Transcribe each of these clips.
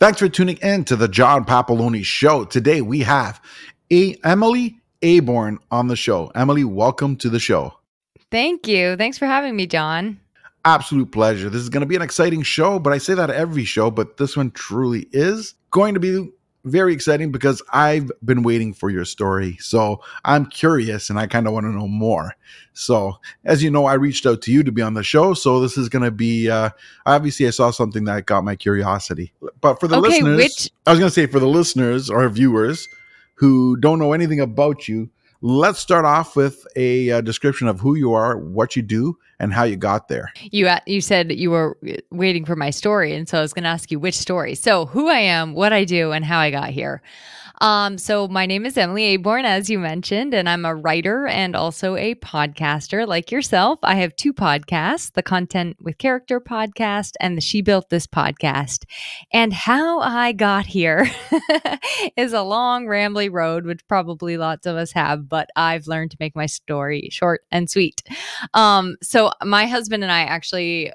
Thanks for tuning in to the John Papaloni Show. Today we have a Emily Aborn on the show. Emily, welcome to the show. Thank you. Thanks for having me, John. Absolute pleasure. This is going to be an exciting show, but I say that every show, but this one truly is going to be very exciting because I've been waiting for your story. So I'm curious and I kind of want to know more. So, as you know, I reached out to you to be on the show. So this is going to be, uh, obviously, I saw something that got my curiosity. But for the Okay, listeners, which- I was going to say for the listeners or viewers who don't know anything about you, let's start off with a uh, description of who you are, what you do, and how you got there. You you said you were waiting for my story, and so I was going to ask you which story. So, who I am, what I do, and how I got here. Um, so my name is Emily Aborn, as you mentioned, and I'm a writer and also a podcaster like yourself. I have two podcasts, the Content with Character podcast and the She Built This podcast. And how I got here is a long, rambly road, which probably lots of us have, but I've learned to make my story short and sweet. Um, so my husband and I actually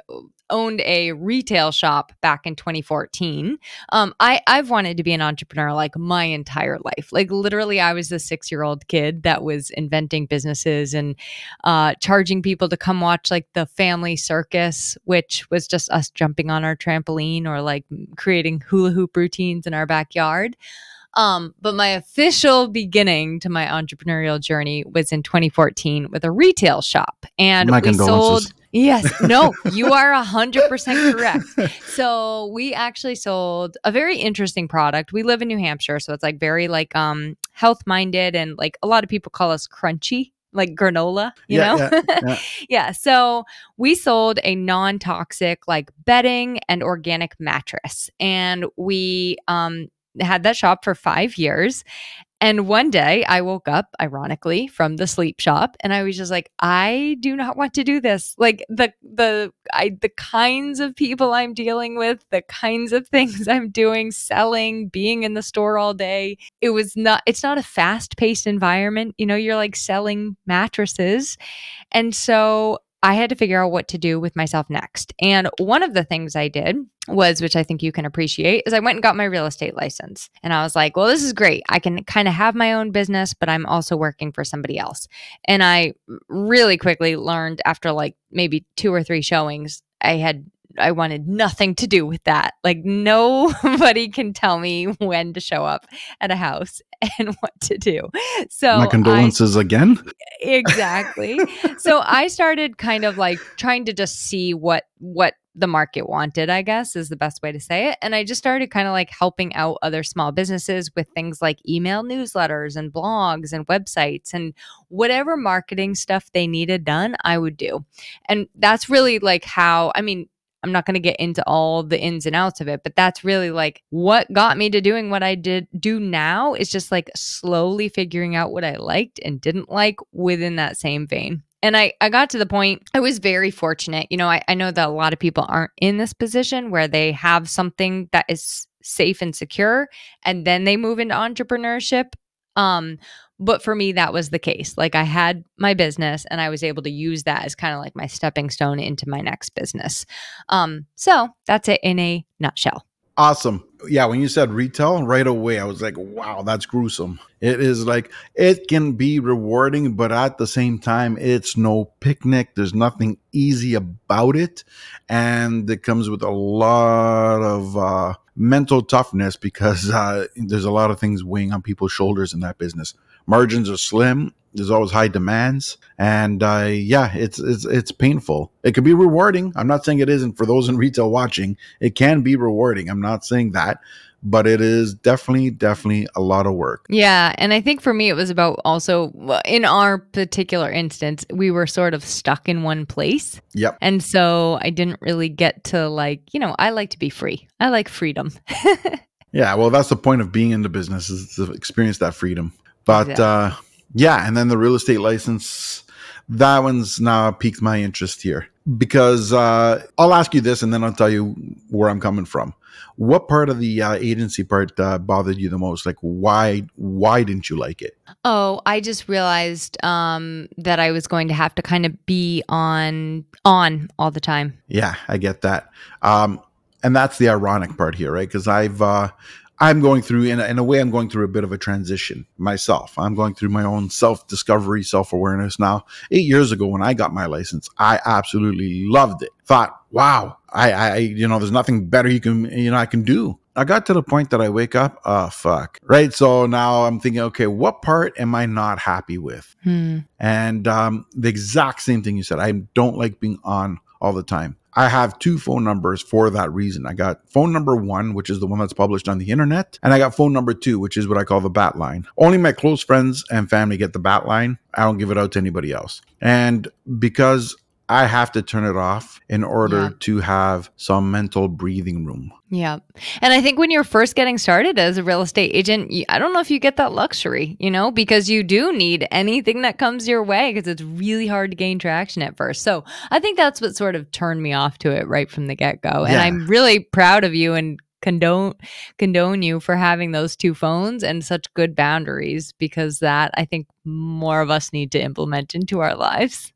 owned a retail shop back in 2014. Um, I I've wanted to be an entrepreneur like my entire life. Like literally, I was the six year old kid that was inventing businesses and uh, charging people to come watch like the family circus, which was just us jumping on our trampoline or like creating hula hoop routines in our backyard. Um, but my official beginning to my entrepreneurial journey was in 2014 with a retail shop, and My we sold. Yes, no, you are a hundred percent correct. So we actually sold a very interesting product. We live in New Hampshire, so it's like very like um health minded and like a lot of people call us crunchy, like granola, you Yeah, know? yeah, yeah. yeah. So we sold a non toxic like bedding and organic mattress. And we um had that shop for five years. And one day I woke up, ironically, from the sleep shop, and I was just like, I do not want to do this. Like the the I the kinds of people I'm dealing with, the kinds of things I'm doing, selling, being in the store all day. It was not it's not a fast-paced environment. You know, you're like selling mattresses. And so I had to figure out what to do with myself next. And one of the things I did was, which I think you can appreciate, is I went and got my real estate license. And I was like, well, this is great. I can kind of have my own business, but I'm also working for somebody else. And I really quickly learned after like maybe two or three showings, I had. I wanted nothing to do with that. Like, nobody can tell me when to show up at a house and what to do. So, My I condolences again. exactly so i started kind of like trying to just see what what the market wanted i guess is the best way to say it and i just started kind of like helping out other small businesses with things like email newsletters and blogs and websites and whatever marketing stuff they needed done i would do and that's really like how i mean I'm not going to get into all the ins and outs of it, but that's really like what got me to doing what I did do now is just like slowly figuring out what I liked and didn't like within that same vein. And I, I got to the point, I was very fortunate. You know, I, I know that a lot of people aren't in this position where they have something that is safe and secure and then they move into entrepreneurship. Um, but for me, that was the case. Like I had my business and I was able to use that as kind of like my stepping stone into my next business. Um, so that's it in a nutshell. Awesome. Yeah, when you said retail, right away I was like, wow, that's gruesome. It is like it can be rewarding, but at the same time, it's no picnic. There's nothing easy about it. And it comes with a lot of uh, mental toughness because uh, there's a lot of things weighing on people's shoulders in that business. Margins are slim. There's always high demands, and uh, yeah, it's it's it's painful. It can be rewarding. I'm not saying it isn't for those in retail watching. It can be rewarding. I'm not saying that, but it is definitely definitely a lot of work. Yeah. And I think for me, it was about also in our particular instance, we were sort of stuck in one place. Yep. And so I didn't really get to like, you know, I like to be free. I like freedom. Yeah, well, that's the point of being in the business is to experience that freedom. But Exactly. uh, yeah, and then the real estate license, that one's now piqued my interest here because uh, I'll ask you this, and then I'll tell you where I'm coming from. What part of the uh, agency part uh, bothered you the most? Like, why why didn't you like it? Oh, I just realized um, that I was going to have to kind of be on on all the time. Yeah, I get that. Um, and that's the ironic part here, right? Because I've uh, I'm going through in a, in a way I'm going through a bit of a transition myself. I'm going through my own self discovery, self awareness now. Eight years ago when I got my license, I absolutely loved it. Thought, wow, I, I you know, there's nothing better you can you know I can do. I got to the point that I wake up, oh fuck. Right. So now I'm thinking, okay, what part am I not happy with? Hmm. And um, the exact same thing you said. I don't like being on all the time. I have two phone numbers for that reason. I got phone number one, which is the one that's published on the internet, and I got phone number two, which is what I call the bat line. Only my close friends and family get the bat line. I don't give it out to anybody else. And because I have to turn it off in order Yeah. to have some mental breathing room. Yeah. And I think when you're first getting started as a real estate agent, I don't know if you get that luxury, you know, because you do need anything that comes your way because it's really hard to gain traction at first. So I think that's what sort of turned me off to it right from the get go. And Yeah. I'm really proud of you and condone condone you for having those two phones and such good boundaries because that I think more of us need to implement into our lives.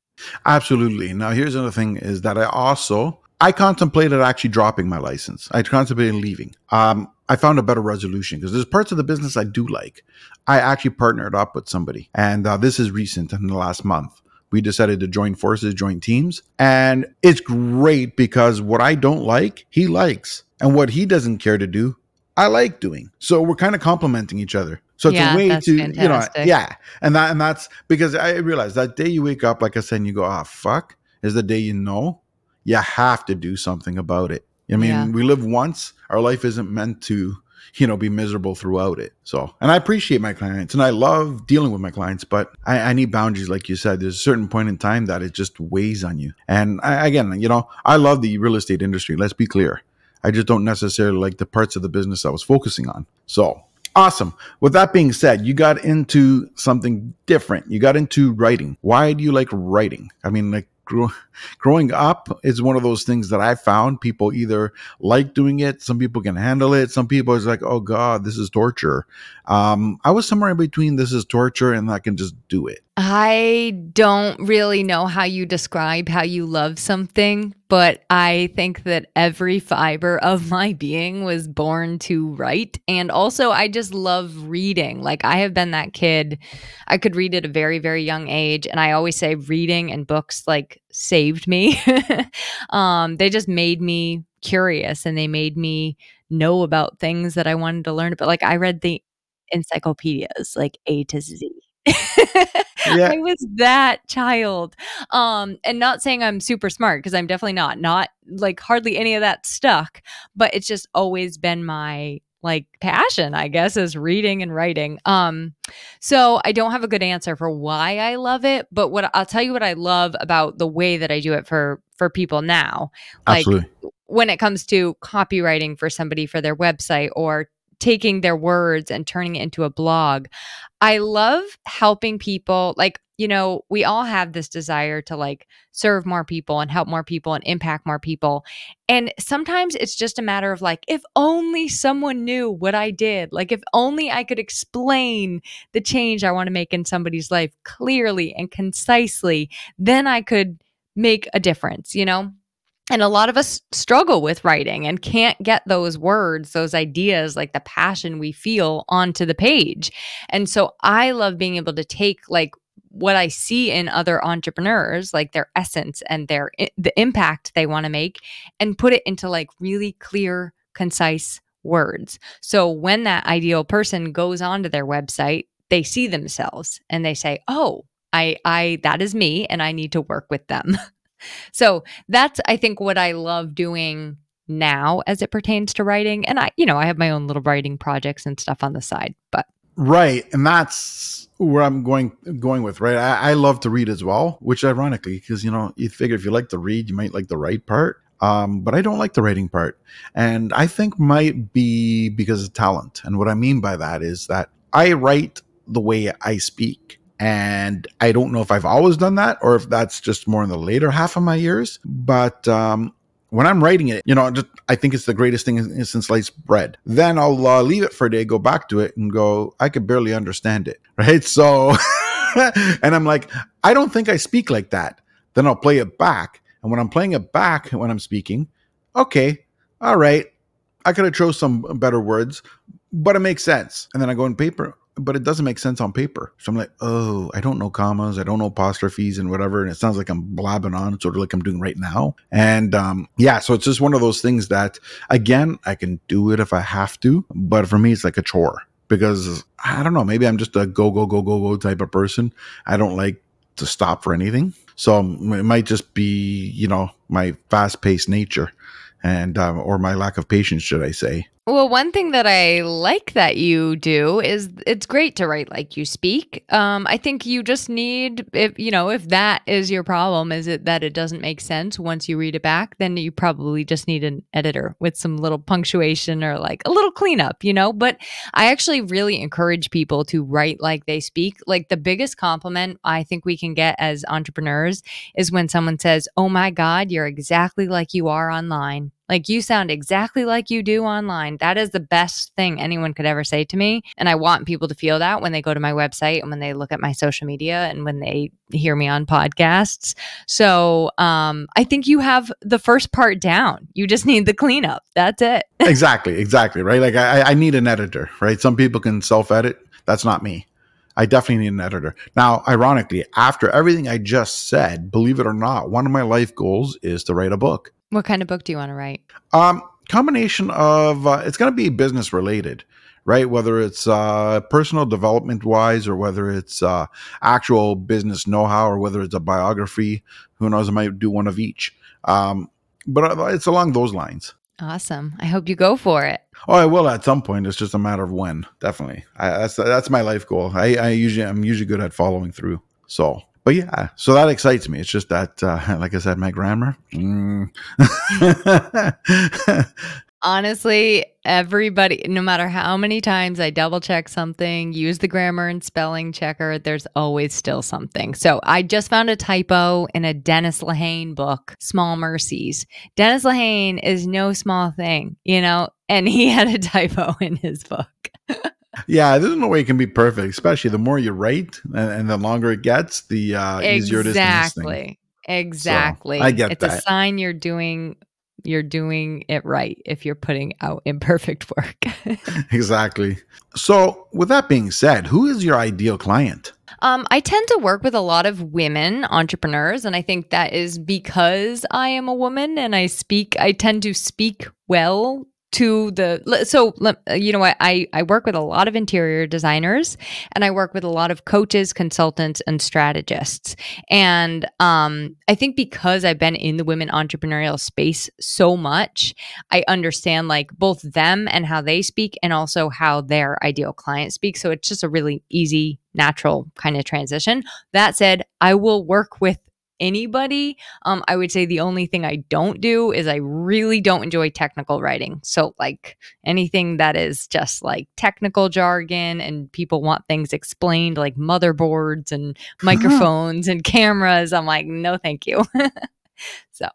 Absolutely. Now, here's another thing is that I also I contemplated actually dropping my license. I contemplated leaving. Um, I found a better resolution because there's parts of the business I do like. I actually partnered up with somebody, and uh, this is recent in the last month. We decided to join forces, join teams, and it's great because what I don't like, he likes, and what he doesn't care to do, I like doing. So we're kind of complementing each other. So it's Yeah, a way to, you know, yeah, and that and that's because I realized that day you wake up, like I said, and you go, "Ah, fuck," is the day you know you have to do something about it. I mean, Yeah. we live once; our life isn't meant to, you know, be miserable throughout it. So, and I appreciate my clients, and I love dealing with my clients, but I, I need boundaries, like you said. There's a certain point in time that it just weighs on you. And I, again, you know, I love the real estate industry. Let's be clear. I just don't necessarily like the parts of the business I was focusing on. So awesome. With that being said, you got into something different. You got into writing. Why do you like writing? I mean, like grow, growing up is one of those things that I found people either like doing it. Some people can handle it. Some people is like, oh God, this is torture. Um, I was somewhere in between this is torture and I can just do it. I don't really know how you describe how you love something, but I think that every fiber of my being was born to write. And also, I just love reading. Like, I have been that kid. I could read at a very, very young age. And I always say reading and books like saved me. um, they just made me curious and they made me know about things that I wanted to learn about. Like, I read the encyclopedias, like A to Z. Yeah. I was that child. Um, and not saying I'm super smart because I'm definitely not. Not like hardly any of that stuck, but it's just always been my like passion, I guess, is reading and writing. Um, so I don't have a good answer for why I love it, but what I'll tell you what I love about the way that I do it for for people now. Like Absolutely. when it comes to copywriting for somebody for their website or taking their words and turning it into a blog. I love helping people like you know, we all have this desire to like serve more people and help more people and impact more people. And sometimes it's just a matter of like, if only someone knew what I did, like, if only I could explain the change I want to make in somebody's life clearly and concisely, then I could make a difference, you know? And a lot of us struggle with writing and can't get those words, those ideas, like the passion we feel onto the page. And so I love being able to take like what I see in other entrepreneurs, like their essence and their the impact they want to make and put it into like really clear, concise words. So when that ideal person goes onto their website, they see themselves and they say, "Oh, I I that is me and I need to work with them." So that's I think what I love doing now as it pertains to writing. And I, you know, I have my own little writing projects and stuff on the side, but Right, and that's where I'm going going with. Right, I, I love to read as well, which ironically, because you know, you figure if you like to read, you might like the write part. Um, but I don't like the writing part, and I think might be because of talent. And what I mean by that is that I write the way I speak, and I don't know if I've always done that or if that's just more in the later half of my years. But um, when I'm writing it, you know, just, I think it's the greatest thing in- since sliced bread. Then I'll uh, leave it for a day, go back to it, and go, I could barely understand it, right? So, and I'm like, I don't think I speak like that. Then I'll play it back, and when I'm playing it back when I'm speaking, okay, all right, I could have chose some better words, but it makes sense. And then I go in paper, but it doesn't make sense on paper. So I'm like, oh, I don't know commas, I don't know apostrophes and whatever. And it sounds like I'm blabbing on, sort of like I'm doing right now. And um, yeah, so it's just one of those things that, again, I can do it if I have to, but for me, it's like a chore because I don't know, maybe I'm just a go, go, go, go, go type of person. I don't like to stop for anything. So it might just be, you know, my fast paced nature and, um, or my lack of patience, should I say. Well, one thing that I like that you do is it's great to write like you speak. Um, I think you just need, if you know, if that is your problem, is it that it doesn't make sense once you read it back, then you probably just need an editor with some little punctuation or like a little cleanup, you know. But I actually really encourage people to write like they speak. Like the biggest compliment I think we can get as entrepreneurs is when someone says, "Oh my God, you're exactly like you are online." Like you sound exactly like you do online. That is the best thing anyone could ever say to me. And I want people to feel that when they go to my website and when they look at my social media and when they hear me on podcasts. So um, I think you have the first part down. You just need the cleanup. That's it. exactly. Exactly. Right. Like I, I need an editor, right? Some people can self edit. That's not me. I definitely need an editor. Now, ironically, after everything I just said, believe it or not, one of my life goals is to write a book. What kind of book do you want to write? Um, combination of uh, it's going to be business related, right? Whether it's uh, personal development wise or whether it's uh, actual business know how or whether it's a biography. Who knows? I might do one of each. Um, but uh, it's along those lines. Awesome. I hope you go for it. Oh, I will at some point. It's just a matter of when. Definitely. I, that's that's my life goal. I, I usually I'm usually good at following through. So but yeah, so that excites me. It's just that, uh, like I said, my grammar. Mm. Honestly, everybody, no matter how many times I double check something, use the grammar and spelling checker, there's always still something. So I just found a typo in a Dennis Lehane book, Small Mercies. Dennis Lehane is no small thing, you know, and he had a typo in his book. Yeah, there's no way it can be perfect, especially the more you write and, and the longer it gets, the uh, easier it is. Exactly. Exactly. So, I get it's that. It's a sign you're doing you're doing it right if you're putting out imperfect work. exactly. So, with that being said, who is your ideal client? Um, I tend to work with a lot of women entrepreneurs, and I think that is because I am a woman and I speak, I tend to speak well to the so you know I I work with a lot of interior designers and I work with a lot of coaches, consultants and strategists. And um I think because I've been in the women entrepreneurial space so much, I understand like both them and how they speak and also how their ideal client speaks. So it's just a really easy natural kind of transition. That said, I will work with anybody. Um, I would say the only thing I don't do is I really don't enjoy technical writing. So, like anything that is just like technical jargon and people want things explained, like motherboards and microphones and cameras, I'm like, no, thank you. so,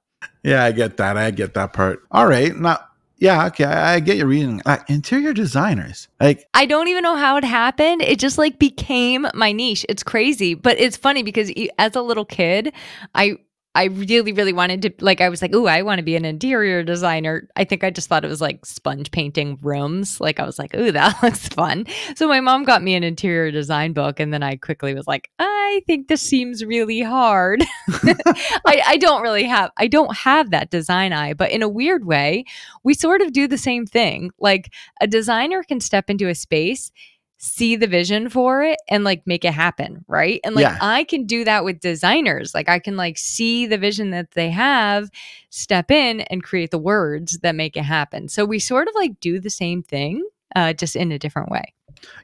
yeah, I get that. I get that part. All right. Now, yeah, okay, I, I get your reason. Like uh, interior designers, like I don't even know how it happened. It just like became my niche. It's crazy, but it's funny because as a little kid, I I really, really wanted to like I was like, oh, I want to be an interior designer. I think I just thought it was like sponge painting rooms. Like I was like, oh, that looks fun. So my mom got me an interior design book, and then I quickly was like, I think this seems really hard. I, I don't really have I don't have that design eye, but in a weird way, we sort of do the same thing. Like a designer can step into a space see the vision for it and like make it happen right and like yeah. i can do that with designers like i can like see the vision that they have step in and create the words that make it happen so we sort of like do the same thing uh, just in a different way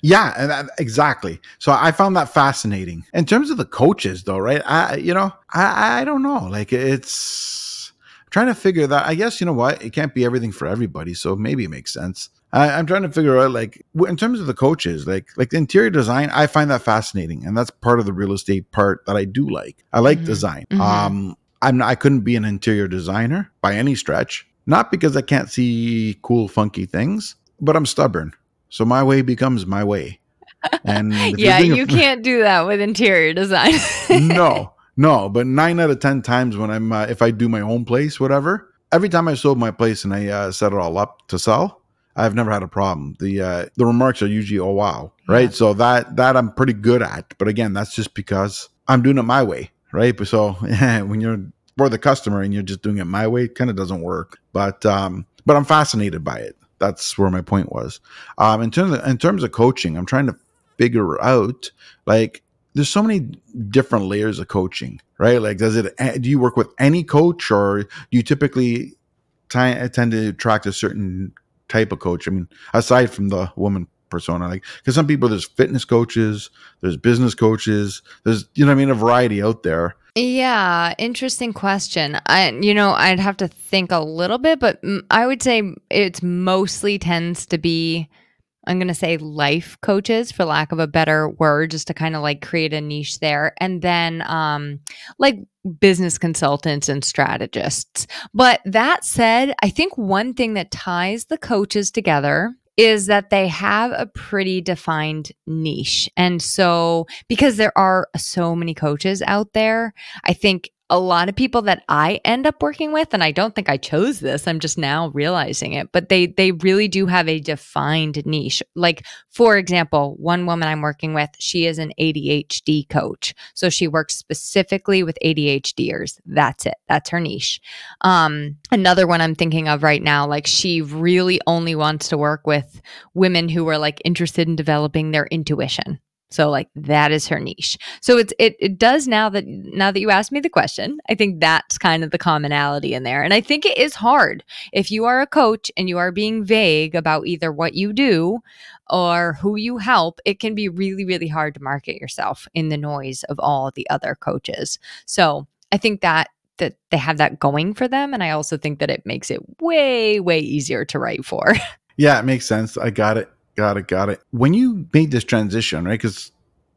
yeah, and exactly. So I found that fascinating. In terms of the coaches, though, right? I, you know, I, I don't know. Like it's I'm trying to figure that. I guess you know what? It can't be everything for everybody. So maybe it makes sense. I, am trying to figure out like in terms of the coaches, like like the interior design, I find that fascinating, and that's part of the real estate part that I do like. I like mm-hmm. design. Mm-hmm. Um, I'm not, I couldn't be an interior designer by any stretch, not because I can't see cool, funky things, but I'm stubborn, so my way becomes my way. And yeah, you a, can't do that with interior design. no, no, but nine out of ten times when I'm uh, if I do my own place, whatever, every time I sold my place and I uh, set it all up to sell, I've never had a problem. The uh, the remarks are usually oh wow, right? Yeah. So that that I'm pretty good at. But again, that's just because I'm doing it my way, right? But so yeah, when you're for the customer and you're just doing it my way, it kind of doesn't work. But um, but I'm fascinated by it. That's where my point was. Um, in terms of, in terms of coaching, I'm trying to figure out like there's so many different layers of coaching, right? Like, does it do you work with any coach, or do you typically t- tend to attract a certain type of coach? I mean, aside from the woman persona, like because some people there's fitness coaches, there's business coaches, there's you know I mean a variety out there. Yeah, interesting question. I you know, I'd have to think a little bit, but I would say it's mostly tends to be I'm going to say life coaches for lack of a better word just to kind of like create a niche there and then um like business consultants and strategists. But that said, I think one thing that ties the coaches together is that they have a pretty defined niche. And so, because there are so many coaches out there, I think a lot of people that I end up working with and I don't think I chose this I'm just now realizing it but they they really do have a defined niche. Like for example one woman I'm working with she is an ADHD coach. So she works specifically with ADHDers that's it. That's her niche. Um another one I'm thinking of right now like she really only wants to work with women who are like interested in developing their intuition so like that is her niche. So it's it it does now that now that you asked me the question, I think that's kind of the commonality in there. And I think it is hard if you are a coach and you are being vague about either what you do or who you help, it can be really really hard to market yourself in the noise of all the other coaches. So, I think that that they have that going for them and I also think that it makes it way way easier to write for. Yeah, it makes sense. I got it. Got it. Got it. When you made this transition, right? Because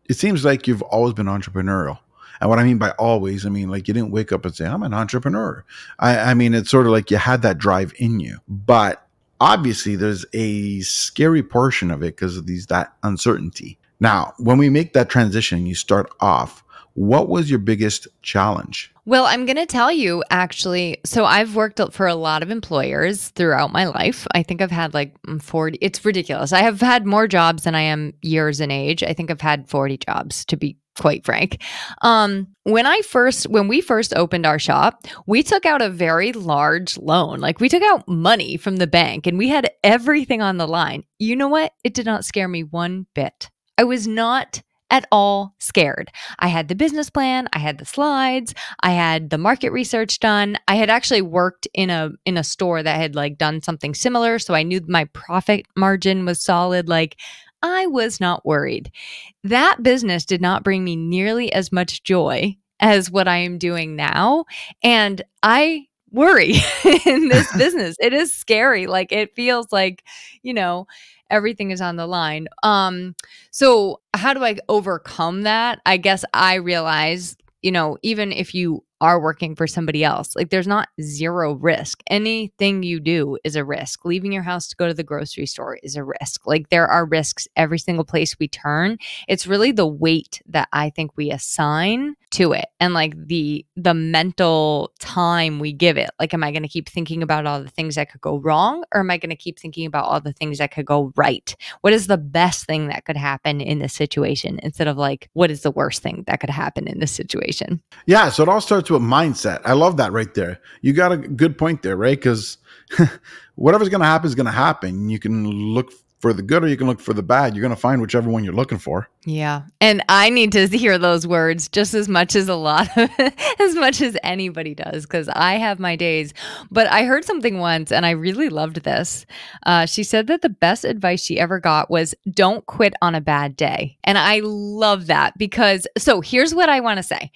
it seems like you've always been entrepreneurial. And what I mean by always, I mean like you didn't wake up and say, I'm an entrepreneur. I, I mean, it's sort of like you had that drive in you. But obviously, there's a scary portion of it because of these that uncertainty. Now, when we make that transition, you start off what was your biggest challenge? Well, I'm going to tell you actually. So, I've worked for a lot of employers throughout my life. I think I've had like 40, it's ridiculous. I have had more jobs than I am years in age. I think I've had 40 jobs to be quite frank. Um, when I first, when we first opened our shop, we took out a very large loan. Like we took out money from the bank and we had everything on the line. You know what? It did not scare me one bit. I was not at all scared. I had the business plan, I had the slides, I had the market research done. I had actually worked in a in a store that had like done something similar, so I knew my profit margin was solid like I was not worried. That business did not bring me nearly as much joy as what I am doing now, and I worry in this business. It is scary. Like it feels like, you know, everything is on the line. Um, so how do I overcome that? I guess I realize, you know, even if you are working for somebody else. Like there's not zero risk. Anything you do is a risk. Leaving your house to go to the grocery store is a risk. Like there are risks every single place we turn. It's really the weight that I think we assign to it and like the the mental time we give it. Like am I going to keep thinking about all the things that could go wrong or am I going to keep thinking about all the things that could go right? What is the best thing that could happen in this situation instead of like what is the worst thing that could happen in this situation? Yeah, so it all starts mindset. I love that right there. You got a good point there, right? Because whatever's going to happen is going to happen. You can look for the good or you can look for the bad. You're going to find whichever one you're looking for. Yeah. And I need to hear those words just as much as a lot of as much as anybody does cuz I have my days. But I heard something once and I really loved this. Uh, she said that the best advice she ever got was don't quit on a bad day. And I love that because so here's what I want to say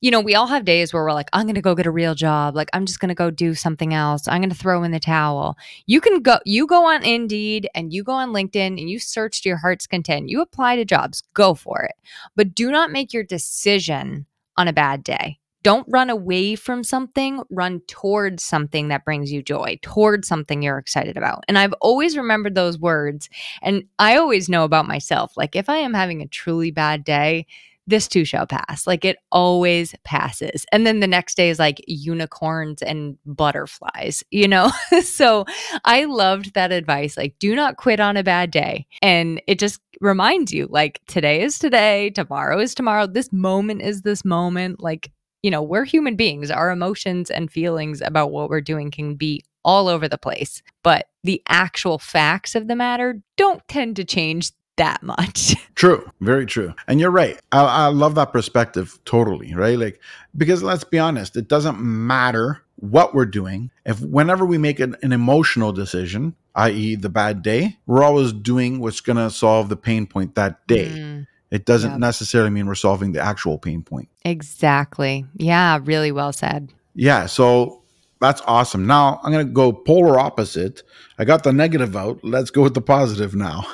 you know, we all have days where we're like, I'm going to go get a real job. Like, I'm just going to go do something else. I'm going to throw in the towel. You can go, you go on Indeed and you go on LinkedIn and you search to your heart's content. You apply to jobs, go for it. But do not make your decision on a bad day. Don't run away from something, run towards something that brings you joy, towards something you're excited about. And I've always remembered those words. And I always know about myself like, if I am having a truly bad day, this too shall pass. Like it always passes. And then the next day is like unicorns and butterflies, you know? so I loved that advice. Like, do not quit on a bad day. And it just reminds you, like, today is today, tomorrow is tomorrow, this moment is this moment. Like, you know, we're human beings. Our emotions and feelings about what we're doing can be all over the place, but the actual facts of the matter don't tend to change that much. True, very true. And you're right. I, I love that perspective totally, right? Like, because let's be honest, it doesn't matter what we're doing. If whenever we make an, an emotional decision, i.e., the bad day, we're always doing what's going to solve the pain point that day. Mm, it doesn't yep. necessarily mean we're solving the actual pain point. Exactly. Yeah, really well said. Yeah. So that's awesome. Now I'm going to go polar opposite. I got the negative out. Let's go with the positive now.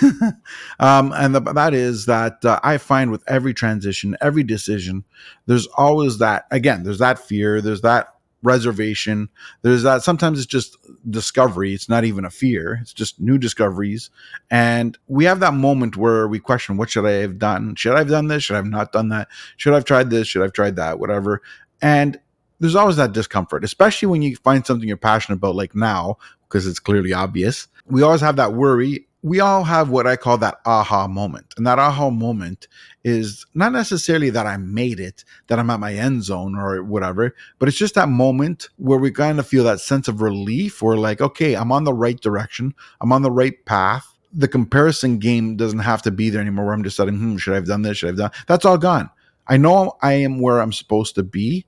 um, and the, that is that uh, I find with every transition, every decision, there's always that, again, there's that fear, there's that reservation, there's that sometimes it's just discovery. It's not even a fear, it's just new discoveries. And we have that moment where we question, what should I have done? Should I have done this? Should I have not done that? Should I have tried this? Should I have tried that? Whatever. And there's always that discomfort, especially when you find something you're passionate about, like now, because it's clearly obvious. We always have that worry. We all have what I call that aha moment. And that aha moment is not necessarily that I made it, that I'm at my end zone or whatever, but it's just that moment where we kind of feel that sense of relief. We're like, okay, I'm on the right direction, I'm on the right path. The comparison game doesn't have to be there anymore where I'm deciding, hmm, should I have done this? Should I have done? That's all gone. I know I am where I'm supposed to be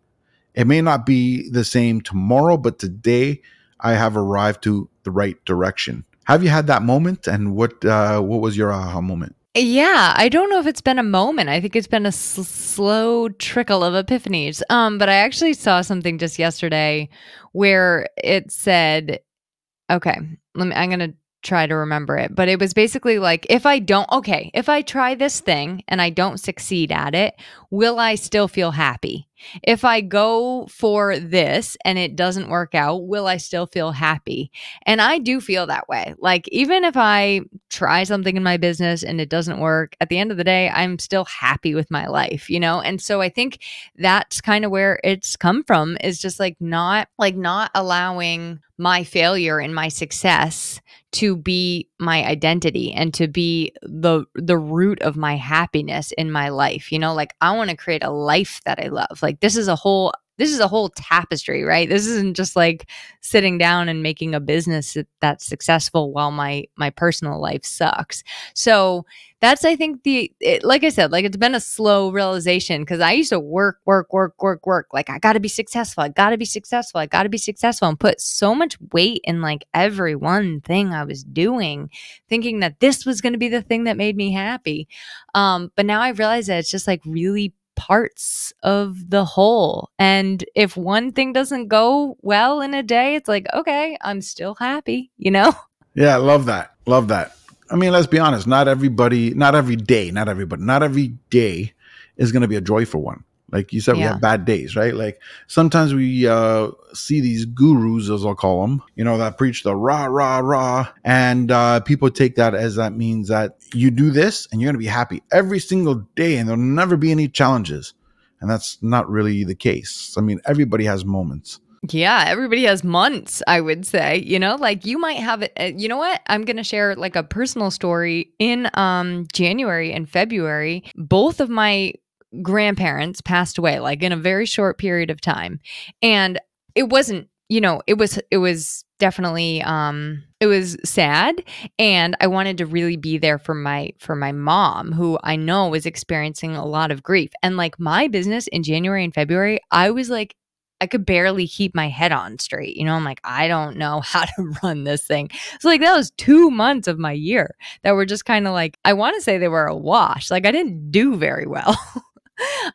it may not be the same tomorrow, but today I have arrived to the right direction. Have you had that moment? And what uh, what was your aha moment? Yeah, I don't know if it's been a moment. I think it's been a s- slow trickle of epiphanies. Um, but I actually saw something just yesterday where it said, "Okay, let me. I'm gonna try to remember it, but it was basically like if I don't, okay, if I try this thing and I don't succeed at it, will I still feel happy? If I go for this and it doesn't work out, will I still feel happy? And I do feel that way. Like, even if I try something in my business and it doesn't work, at the end of the day, I'm still happy with my life, you know? And so I think that's kind of where it's come from is just like not, like, not allowing my failure and my success to be my identity and to be the the root of my happiness in my life you know like i want to create a life that i love like this is a whole this is a whole tapestry right? This isn't just like sitting down and making a business that's successful while my my personal life sucks. So that's i think the it, like i said like it's been a slow realization because i used to work work work work work. Like i gotta be successful i gotta be successful i gotta be successful and put so much weight in like every one thing i was doing thinking that this was going to be the thing that made me happy. Um but now i realize that it's just like really parts of the whole. And if one thing doesn't go well in a day, it's like, okay, I'm still happy, you know? Yeah, love that. Love that. I mean, let's be honest. Not everybody, not every day, not everybody, not every day is going to be a joyful one. Like you said, yeah. we have bad days, right? Like sometimes we uh, see these gurus, as I'll call them, you know, that preach the rah, rah, rah. And uh, people take that as that means that you do this and you're going to be happy every single day and there'll never be any challenges. And that's not really the case. I mean, everybody has moments. Yeah, everybody has months, I would say. You know, like you might have it. Uh, you know what? I'm going to share like a personal story in um January and February. Both of my grandparents passed away like in a very short period of time. And it wasn't, you know, it was it was definitely um it was sad and I wanted to really be there for my for my mom who I know was experiencing a lot of grief. And like my business in January and February, I was like I could barely keep my head on straight. You know, I'm like, I don't know how to run this thing. So, like, that was two months of my year that were just kind of like, I want to say they were a wash. Like, I didn't do very well.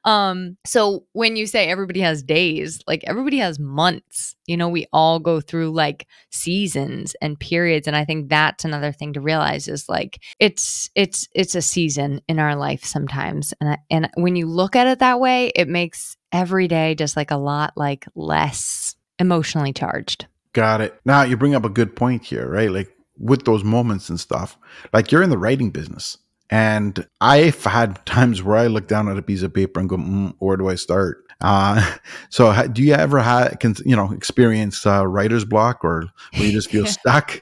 um so when you say everybody has days like everybody has months you know we all go through like seasons and periods and i think that's another thing to realize is like it's it's it's a season in our life sometimes and I, and when you look at it that way it makes every day just like a lot like less emotionally charged. Got it. Now you bring up a good point here right? Like with those moments and stuff like you're in the writing business And I've had times where I look down at a piece of paper and go, mm, where do I start? Uh, so do you ever have, you know, experience uh, writer's block or where you just feel stuck?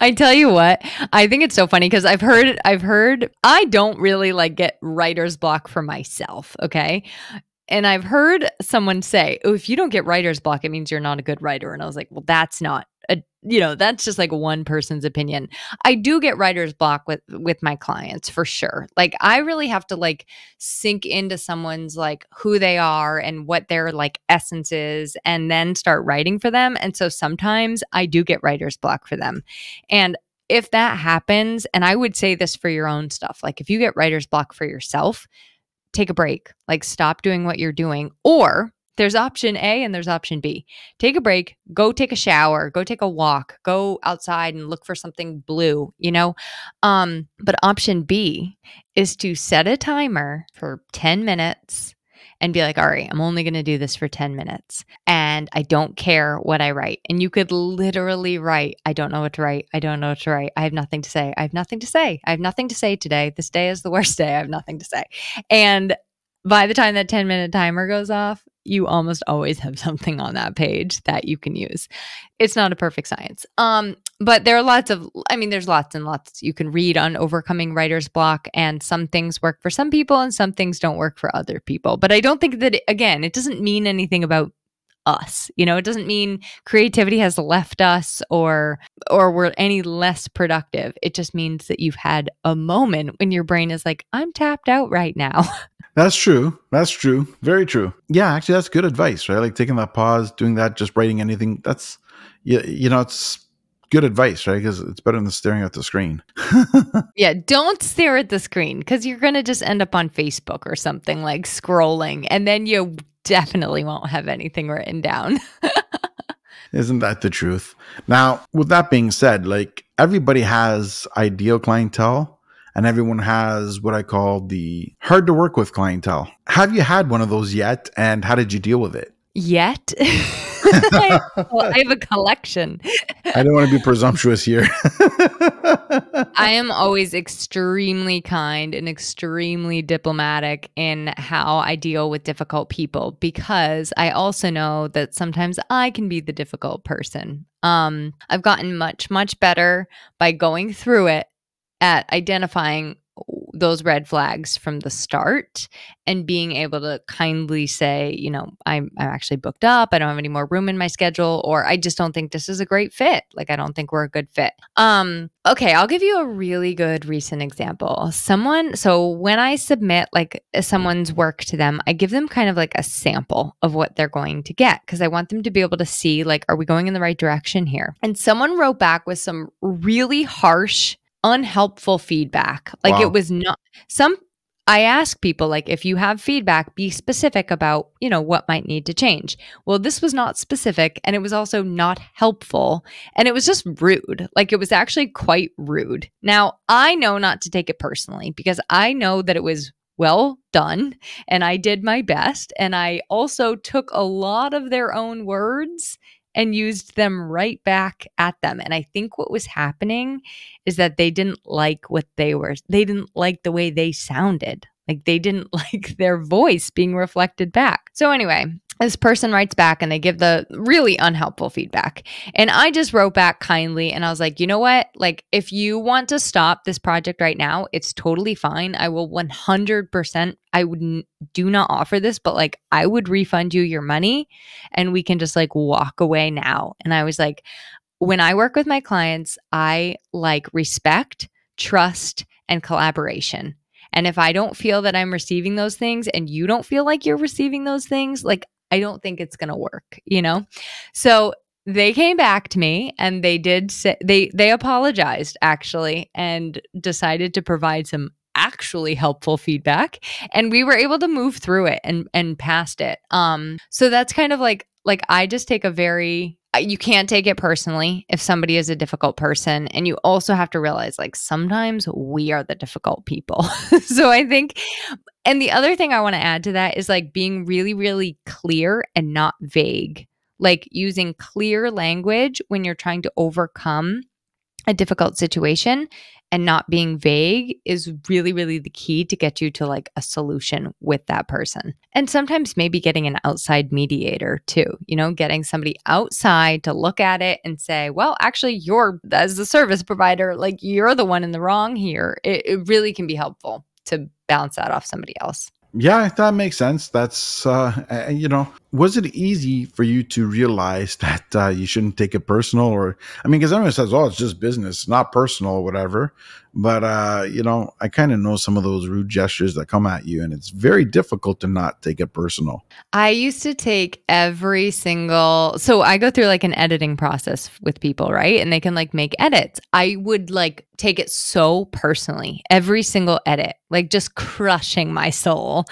I tell you what, I think it's so funny because I've heard, I've heard, I don't really like get writer's block for myself. Okay. And I've heard someone say, oh, if you don't get writer's block, it means you're not a good writer. And I was like, well, that's not a you know that's just like one person's opinion. I do get writer's block with with my clients for sure. Like i really have to like sink into someone's like who they are and what their like essence is and then start writing for them. And so sometimes i do get writer's block for them. And if that happens and i would say this for your own stuff like if you get writer's block for yourself take a break. Like stop doing what you're doing. Or there's option A and there's option B. Take a break, go take a shower, go take a walk, go outside and look for something blue, you know? Um, but option B is to set a timer for 10 minutes and be like, all right, I'm only going to do this for 10 minutes and I don't care what I write. And you could literally write, I don't know what to write. I don't know what to write. I have nothing to say. I have nothing to say. I have nothing to say today. This day is the worst day. I have nothing to say. And by the time that 10 minute timer goes off, you almost always have something on that page that you can use. It's not a perfect science. Um, but there are lots of I mean there's lots and lots you can read on overcoming writer's block and some things work for some people and some things don't work for other people. But I don't think that it, again, it doesn't mean anything about us. You know, it doesn't mean creativity has left us or or we're any less productive. It just means that you've had a moment when your brain is like, I'm tapped out right now. That's true. That's true. Very true. Yeah, actually, that's good advice, right? Like taking that pause, doing that, just writing anything. That's, you, you know, it's good advice, right? Because it's better than staring at the screen. yeah, don't stare at the screen because you're going to just end up on Facebook or something like scrolling, and then you definitely won't have anything written down. Isn't that the truth? Now, with that being said, like everybody has ideal clientele and everyone has what I call the hard to work with clientele. Have you had one of those yet? And how did you deal with it? Yet? I, well, I have a collection. I don't want to be presumptuous here. I am always extremely kind and extremely diplomatic in how I deal with difficult people because I also know that sometimes I can be the difficult person. Um, I've gotten much, much better by going through it at identifying those red flags from the start and being able to kindly say, you know, I'm I'm actually booked up. I don't have any more room in my schedule or I just don't think this is a great fit. Like I don't think we're a good fit. Um okay, I'll give you a really good recent example. Someone so when I submit like someone's work to them, I give them kind of like a sample of what they're going to get because I want them to be able to see like are we going in the right direction here? And someone wrote back with some really harsh unhelpful feedback. Like wow. it was not some I ask people like if you have feedback be specific about, you know, what might need to change. Well, this was not specific and it was also not helpful and it was just rude. Like it was actually quite rude. Now, I know not to take it personally because I know that it was well done and I did my best and I also took a lot of their own words and used them right back at them. And I think what was happening is that they didn't like what they were, they didn't like the way they sounded. Like they didn't like their voice being reflected back. So, anyway, this person writes back and they give the really unhelpful feedback. And I just wrote back kindly and I was like, you know what? Like, if you want to stop this project right now, it's totally fine. I will 100%, I would do not offer this, but like, I would refund you your money and we can just like walk away now. And I was like, when I work with my clients, I like respect, trust, and collaboration. And if I don't feel that I'm receiving those things and you don't feel like you're receiving those things, like I don't think it's going to work, you know? So they came back to me and they did say they they apologized actually and decided to provide some actually helpful feedback and we were able to move through it and and past it. Um so that's kind of like like I just take a very you can't take it personally if somebody is a difficult person and you also have to realize like sometimes we are the difficult people. So i think and the other thing i want to add to that is like being really really clear and not vague. Like using clear language when you're trying to overcome a difficult situation and not being vague is really really the key to get you to like a solution with that person and sometimes maybe getting an outside mediator too you know getting somebody outside to look at it and say well actually you're as the service provider like you're the one in the wrong here it, it really can be helpful to bounce that off somebody else yeah, that makes sense. That's uh, you know, was it easy for you to realize that uh, you shouldn't take it personal, or I mean, because everyone says, "Oh, it's just business, not personal, or whatever." But uh, you know, I kind of know some of those rude gestures that come at you, and it's very difficult to not take it personal. I used to take every single so I go through like an editing process with people, right? And they can like make edits. I would like take it so personally, every single edit, like just crushing my soul.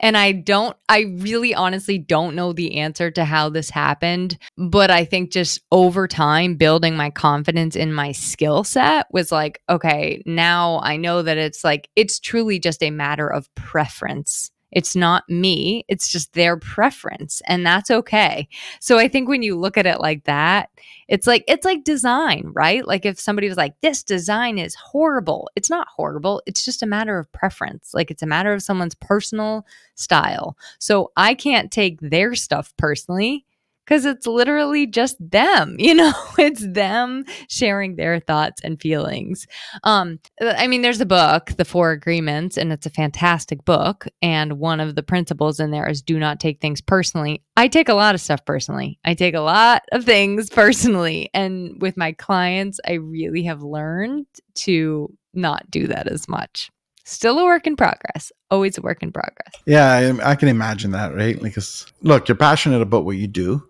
And I don't I really honestly don't know the answer to how this happened, but I think just over time building my confidence in my skill set was like, okay, now I know that it's like, it's truly just a matter of preference. It's not me, it's just their preference, and that's okay. So I think when you look at it like that, it's like it's like design, right? Like if somebody was like this design is horrible, it's not horrible, it's just a matter of preference. Like it's a matter of someone's personal style. So I can't take their stuff personally because it's literally just them you know? It's them sharing their thoughts and feelings. Um uh, i mean there's a book the four agreements and it's a fantastic book and one of the principles in there is do not take things personally. I take a lot of stuff personally. I take a lot of things personally and with my clients i really have learned to not do that as much. Still a work in progress always a work in progress. Yeah i, I can imagine that right? Because look you're passionate about what you do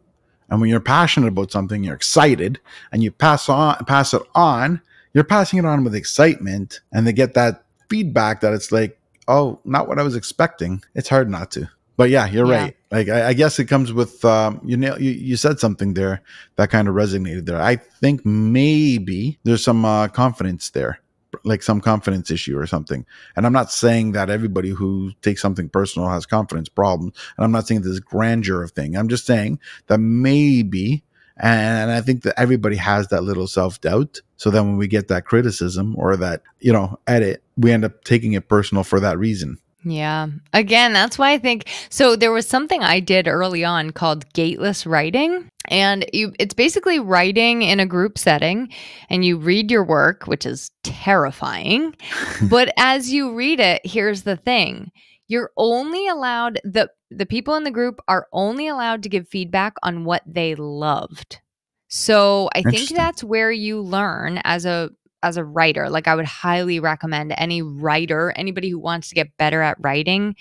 and when you're passionate about something, you're excited and you pass on pass it on, you're passing it on with excitement and they get that feedback that it's like, oh, not what I was expecting. It's hard not to. But yeah, you're yeah. right. Like I, I, guess it comes with um, you know you, you said something there that kind of resonated there. I think maybe there's some uh, confidence there like some confidence issue or something. And I'm not saying that everybody who takes something personal has confidence problems. And I'm not saying this grandeur of thing. I'm just saying that maybe, and I think that everybody has that little self doubt. So then when we get that criticism or that, you know, edit, we end up taking it personal for that reason. Yeah. Again, that's why I think so. There was something I did early on called gateless writing. And you it's basically writing in a group setting and you read your work, which is terrifying. but as you read it, here's the thing. You're only allowed the the people in the group are only allowed to give feedback on what they loved. So I think that's where you learn as a as a writer. Like I would highly recommend any writer, anybody who wants to get better at writing,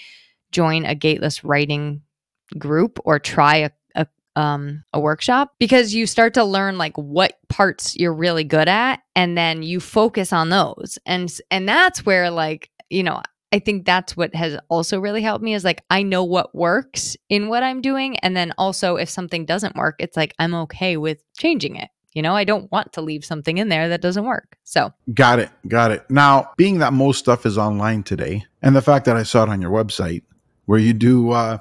join a gateless writing group or try a a, um, a workshop because you start to learn like what parts you're really good at and then you focus on those and and that's where like you know I think that's what has also really helped me is like I know what works in what I'm doing and then also if something doesn't work it's like I'm okay with changing it you know, I don't want to leave something in there that doesn't work. So, got it. Got it. Now, being that most stuff is online today, and the fact that I saw it on your website where you do uh,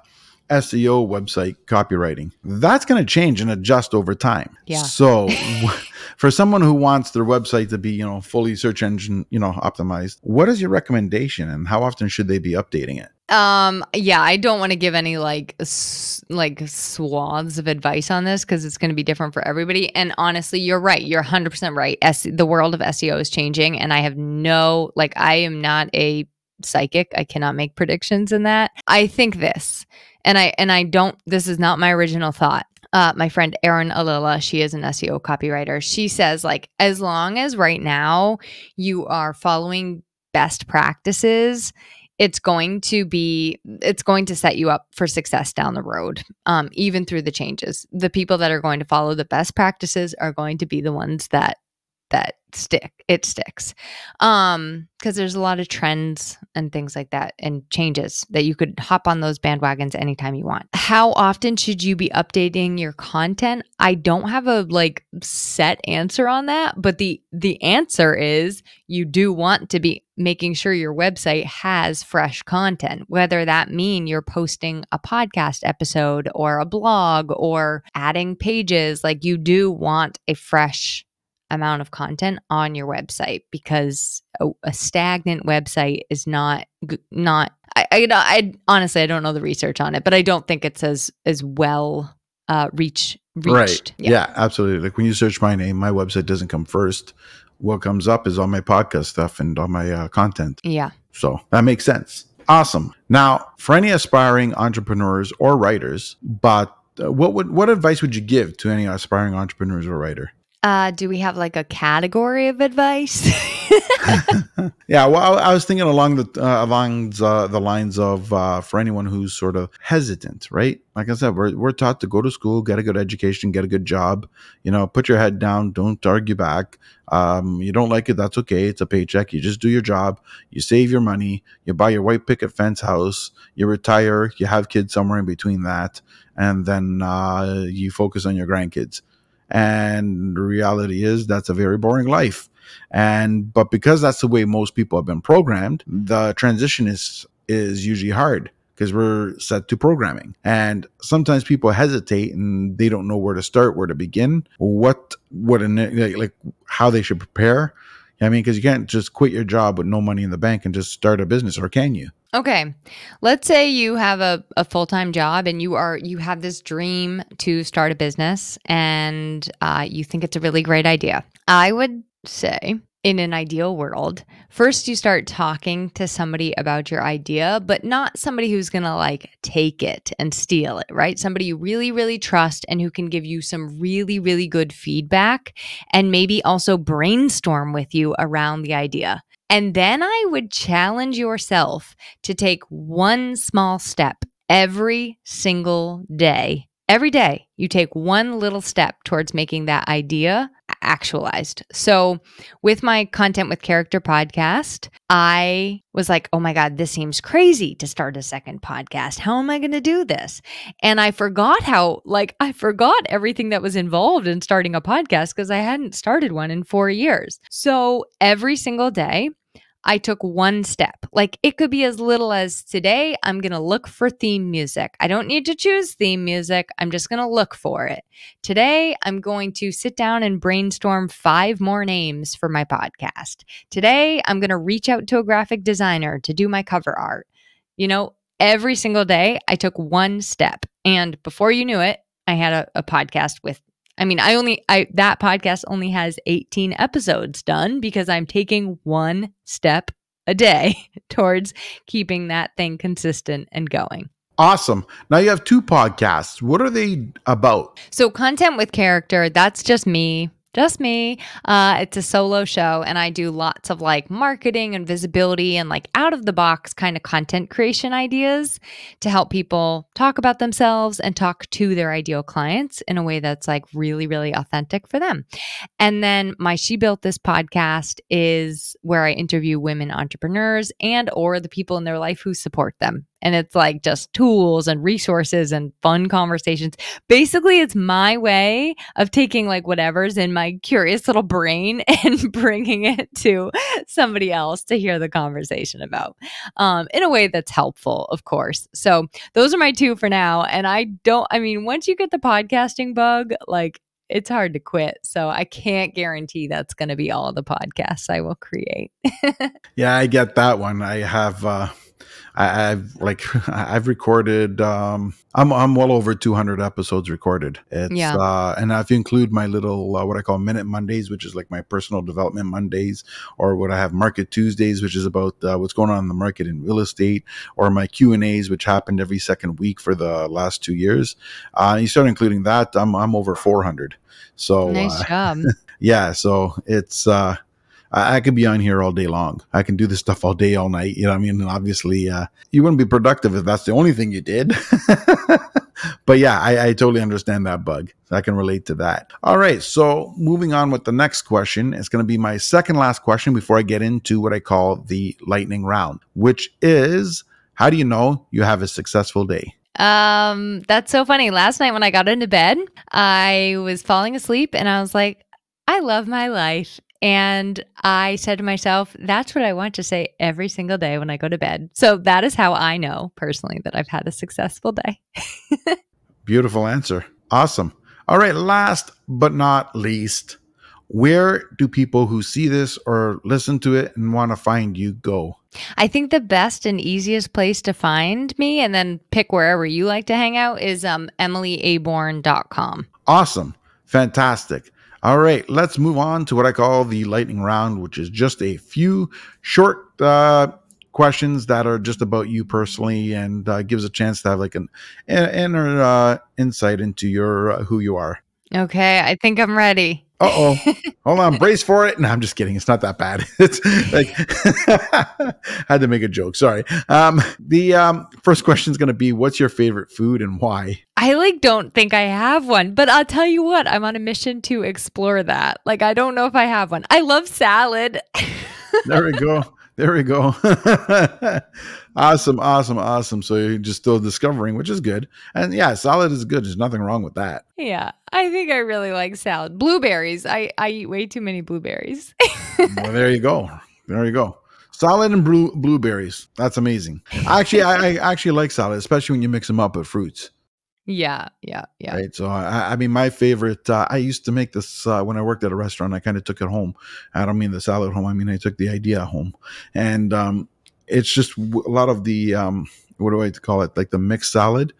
SEO website copywriting, that's going to change and adjust over time. Yeah. So, for someone who wants their website to be, you know, fully search engine, you know, optimized, what is your recommendation and how often should they be updating it? Um, yeah, I don't want to give any like s- like swaths of advice on this because it's going to be different for everybody. And honestly, you're right. You're 100% right. S- the world of SEO is changing, and I have no like I am not a psychic. I cannot make predictions in that. I think this, and I and I don't. This is not my original thought. Uh, my friend Erin Ollila, she is an SEO copywriter. She says like as long as right now you are following best practices it's going to be it's going to set you up for success down the road um, even through the changes. The people that are going to follow the best practices are going to be the ones that that stick it sticks. Um because there's a lot of trends and things like that and changes that you could hop on those bandwagons anytime you want. How often should you be updating your content? I don't have a like set answer on that but the the answer is you do want to be making sure your website has fresh content whether that mean you're posting a podcast episode or a blog or adding pages like you do want a fresh amount of content on your website because a, a stagnant website is not not I, I, I honestly I don't know the research on it, but I don't think it's as as well uh, reach reached. Right. Yeah. yeah, absolutely. Like when you search my name, my website doesn't come first. What comes up is all my podcast stuff and all my uh, content. Yeah. So that makes sense. Awesome. Now, for any aspiring entrepreneurs or writers, but uh, what would what advice would you give to any aspiring entrepreneurs or writer? Uh, do we have like a category of advice? yeah, well, I, was thinking along the uh, along the, lines of uh, for anyone who's sort of hesitant, right? Like I said, we're we're taught to go to school, get a good education, get a good job. You know, put your head down, don't argue back. Um, you don't like it, that's okay. It's a paycheck. You just do your job. You save your money. You buy your white picket fence house. You retire. You have kids somewhere in between that, and then uh, you focus on your grandkids and the reality is that's a very boring life. And but because that's the way most people have been programmed, the transition is is usually hard because we're set to programming. And sometimes people hesitate and they don't know where to start, where to begin, what what like, like how they should prepare. I mean, because you can't just quit your job with no money in the bank and just start a business, or can you? Okay. Let's say you have a, a full time job and you are you have this dream to start a business and uh, you think it's a really great idea. I would say in an ideal world, first you start talking to somebody about your idea, but not somebody who's going to like take it and steal it, right? Somebody you really, really trust and who can give you some really, really good feedback and maybe also brainstorm with you around the idea. And then I would challenge yourself to take one small step every single day. Every day, you take one little step towards making that idea actualized. So, with my content with character podcast, I was like, oh my God, this seems crazy to start a second podcast. How am I going to do this? And I forgot how, like, I forgot everything that was involved in starting a podcast because I hadn't started one in four years. So, every single day, I took one step. Like it could be as little as today, I'm going to look for theme music. I don't need to choose theme music. I'm just going to look for it. Today, I'm going to sit down and brainstorm five more names for my podcast. Today, I'm going to reach out to a graphic designer to do my cover art. You know, every single day, I took one step. And before you knew it, I had a, a podcast with I mean, I only I that podcast only has 18 episodes done because I'm taking one step a day towards keeping that thing consistent and going. Awesome. Now you have two podcasts. What are they about? So, content with character, that's just me just me. Uh, it's a solo show, and I do lots of like marketing and visibility and like out of the box kind of content creation ideas to help people talk about themselves and talk to their ideal clients in a way that's like really, really authentic for them. And then my She Built This podcast is where I interview women entrepreneurs and or the people in their life who support them and it's like just tools and resources and fun conversations. Basically, it's my way of taking like whatever's in my curious little brain and bringing it to somebody else to hear the conversation about um, in a way that's helpful, of course. So, those are my two for now. And I don't, I mean, once you get the podcasting bug, like it's hard to quit. So I can't guarantee that's going to be all the podcasts I will create. yeah, I get that one. I have uh I, have like I've recorded um I'm I'm well over 200 episodes recorded. It's yeah. uh and if you include my little uh, what I call minute Mondays, which is like my personal development Mondays, or what I have Market Tuesdays, which is about uh, what's going on in the market in real estate, or my Q and A's, which happened every second week for the last two years. Uh, you start including that, I'm I'm over 400. So nice uh, job. yeah, so it's uh I, I, could be on here all day long. I can do this stuff all day, all night. You know, what I mean, and obviously, uh, you wouldn't be productive if that's the only thing you did. but yeah, I, I, totally understand that bug. I can relate to that. All right. So moving on with the next question, it's going to be my second last question before I get into what I call the lightning round, which is how do you know you have a successful day? Um, that's so funny. Last night when I got into bed, I was falling asleep and I was like, I love my life. And I said to myself, that's what I want to say every single day when I go to bed. So that is how I know personally that I've had a successful day. Beautiful answer. Awesome. All right. Last but not least, where do people who see this or listen to it and want to find you go? I think the best and easiest place to find me and then pick wherever you like to hang out is um, emilyaborn.com. Awesome. Fantastic. All right, let's move on to what I call the lightning round, which is just a few short uh, questions that are just about you personally and uh, gives a chance to have like an inner uh, insight into your uh, who you are. Okay, I think I'm ready. Uh oh. Hold on, brace for it. No, I'm just kidding. It's not that bad. It's like had to make a joke. Sorry. Um, the um, first question is going to be, "What's your favorite food and why?" I like don't think I have one, but I'll tell you what. I'm on a mission to explore that. Like I don't know if I have one. I love salad. there we go. There we go. awesome, awesome, awesome. So you're just still discovering, which is good. And yeah, salad is good. There's nothing wrong with that. Yeah, I think I really like salad. Blueberries. I I eat way too many blueberries. well, there you go. There you go. Salad and blue, blueberries. That's amazing. Actually, I, I actually like salad, especially when you mix them up with fruits. Yeah, yeah, yeah. Right. So I, I mean, my favorite. Uh, I used to make this uh, when I worked at a restaurant. I kind of took it home. I don't mean the salad home. I mean I took the idea home, and um, it's just a lot of the um, what do I call it? Like the mixed salad.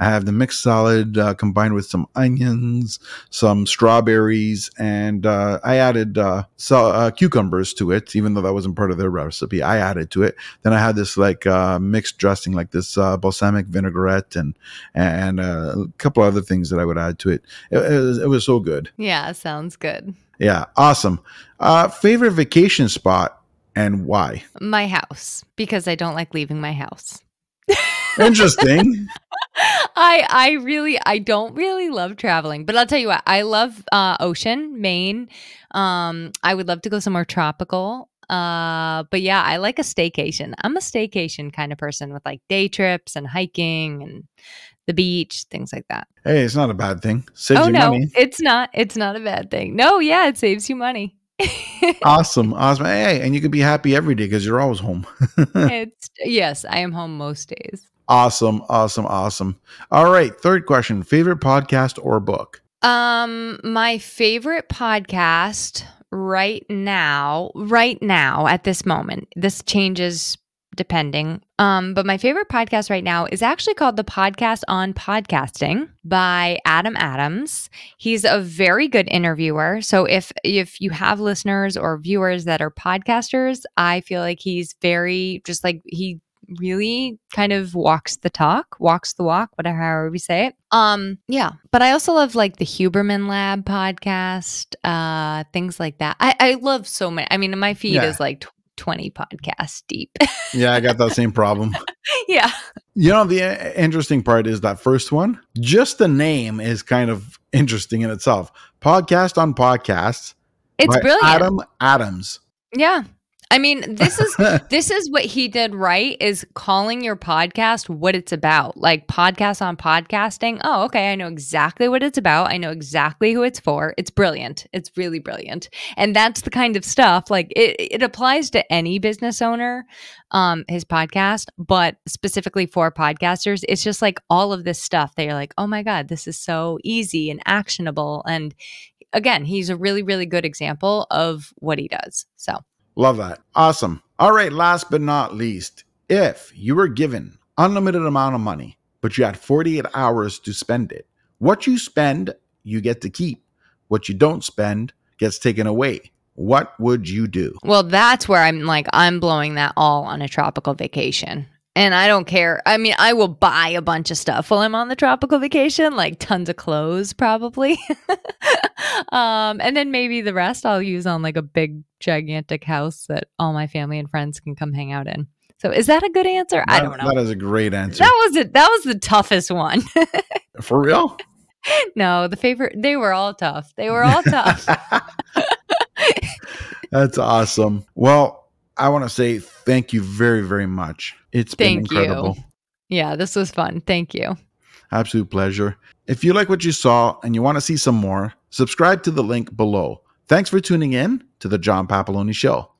I have the mixed salad uh, combined with some onions, some strawberries, and uh, I added uh, so, uh, cucumbers to it, even though that wasn't part of their recipe. I added to it. Then I had this like uh, mixed dressing, like this uh, balsamic vinaigrette, and and a couple other things that I would add to it. It, it, was, it was so good. Yeah, sounds good. Yeah, awesome. favorite vacation spot and why? My house, because I don't like leaving my house. Interesting. I I really I don't really love traveling, but I'll tell you what, I love uh, ocean, Maine. Um, I would love to go somewhere tropical. Uh, but yeah, I like a staycation. I'm a staycation kind of person with like day trips and hiking and the beach, things like that. Hey, it's not a bad thing. Saves oh you no, money. it's not. It's not a bad thing. No, yeah, it saves you money. awesome, awesome. Hey, and you can be happy every day because you're always home. it's yes, I am home most days. Awesome, awesome, awesome. All right, third question: favorite podcast or book? Um, my favorite podcast right now, right now at this moment. This changes depending. Um, but my favorite podcast right now is actually called The Podcast on Podcasting by Adam Adams. He's a very good interviewer. So if if you have listeners or viewers that are podcasters, I feel like he's very just like he really kind of walks the talk, walks the walk, whatever however we say it. Um, yeah. But I also love like the Huberman Lab podcast, uh, things like that. I, I love so many. I mean, my feed yeah. is like 20 podcasts deep. yeah, I got that same problem. yeah. You know, the uh, interesting part is that first one, just the name is kind of interesting in itself. Podcast on podcasts. It's brilliant. Adam Adams. Yeah. I mean, this is this is what he did right is calling your podcast what it's about. Like podcast on podcasting. Oh, okay, I know exactly what it's about. I know exactly who it's for. It's brilliant. It's really brilliant. And that's the kind of stuff like it it applies to any business owner um his podcast, but specifically for podcasters, it's just like all of this stuff that you're like, "Oh my god, this is so easy and actionable." And again, he's a really really good example of what he does. So Love that. Awesome. All right, last but not least, if you were given unlimited amount of money, but you had 48 hours to spend it, what you spend, you get to keep. What you don't spend gets taken away. What would you do? Well, that's where I'm like, I'm blowing that all on a tropical vacation. And I don't care. I mean, I will buy a bunch of stuff while I'm on the tropical vacation, like tons of clothes, probably. um, and then maybe the rest I'll use on like a big, gigantic house that all my family and friends can come hang out in. So is that a good answer? That, I don't know. That is a great answer. That was it. That was the toughest one. For real? No, the favorite. They were all tough. They were all tough. That's awesome. Well, I want to say thank you very, very much. It's thank been incredible. You. Yeah, this was fun. Thank you. Absolute pleasure. If you like what you saw and you want to see some more, subscribe to the link below. Thanks for tuning in to the John Papaloni Show.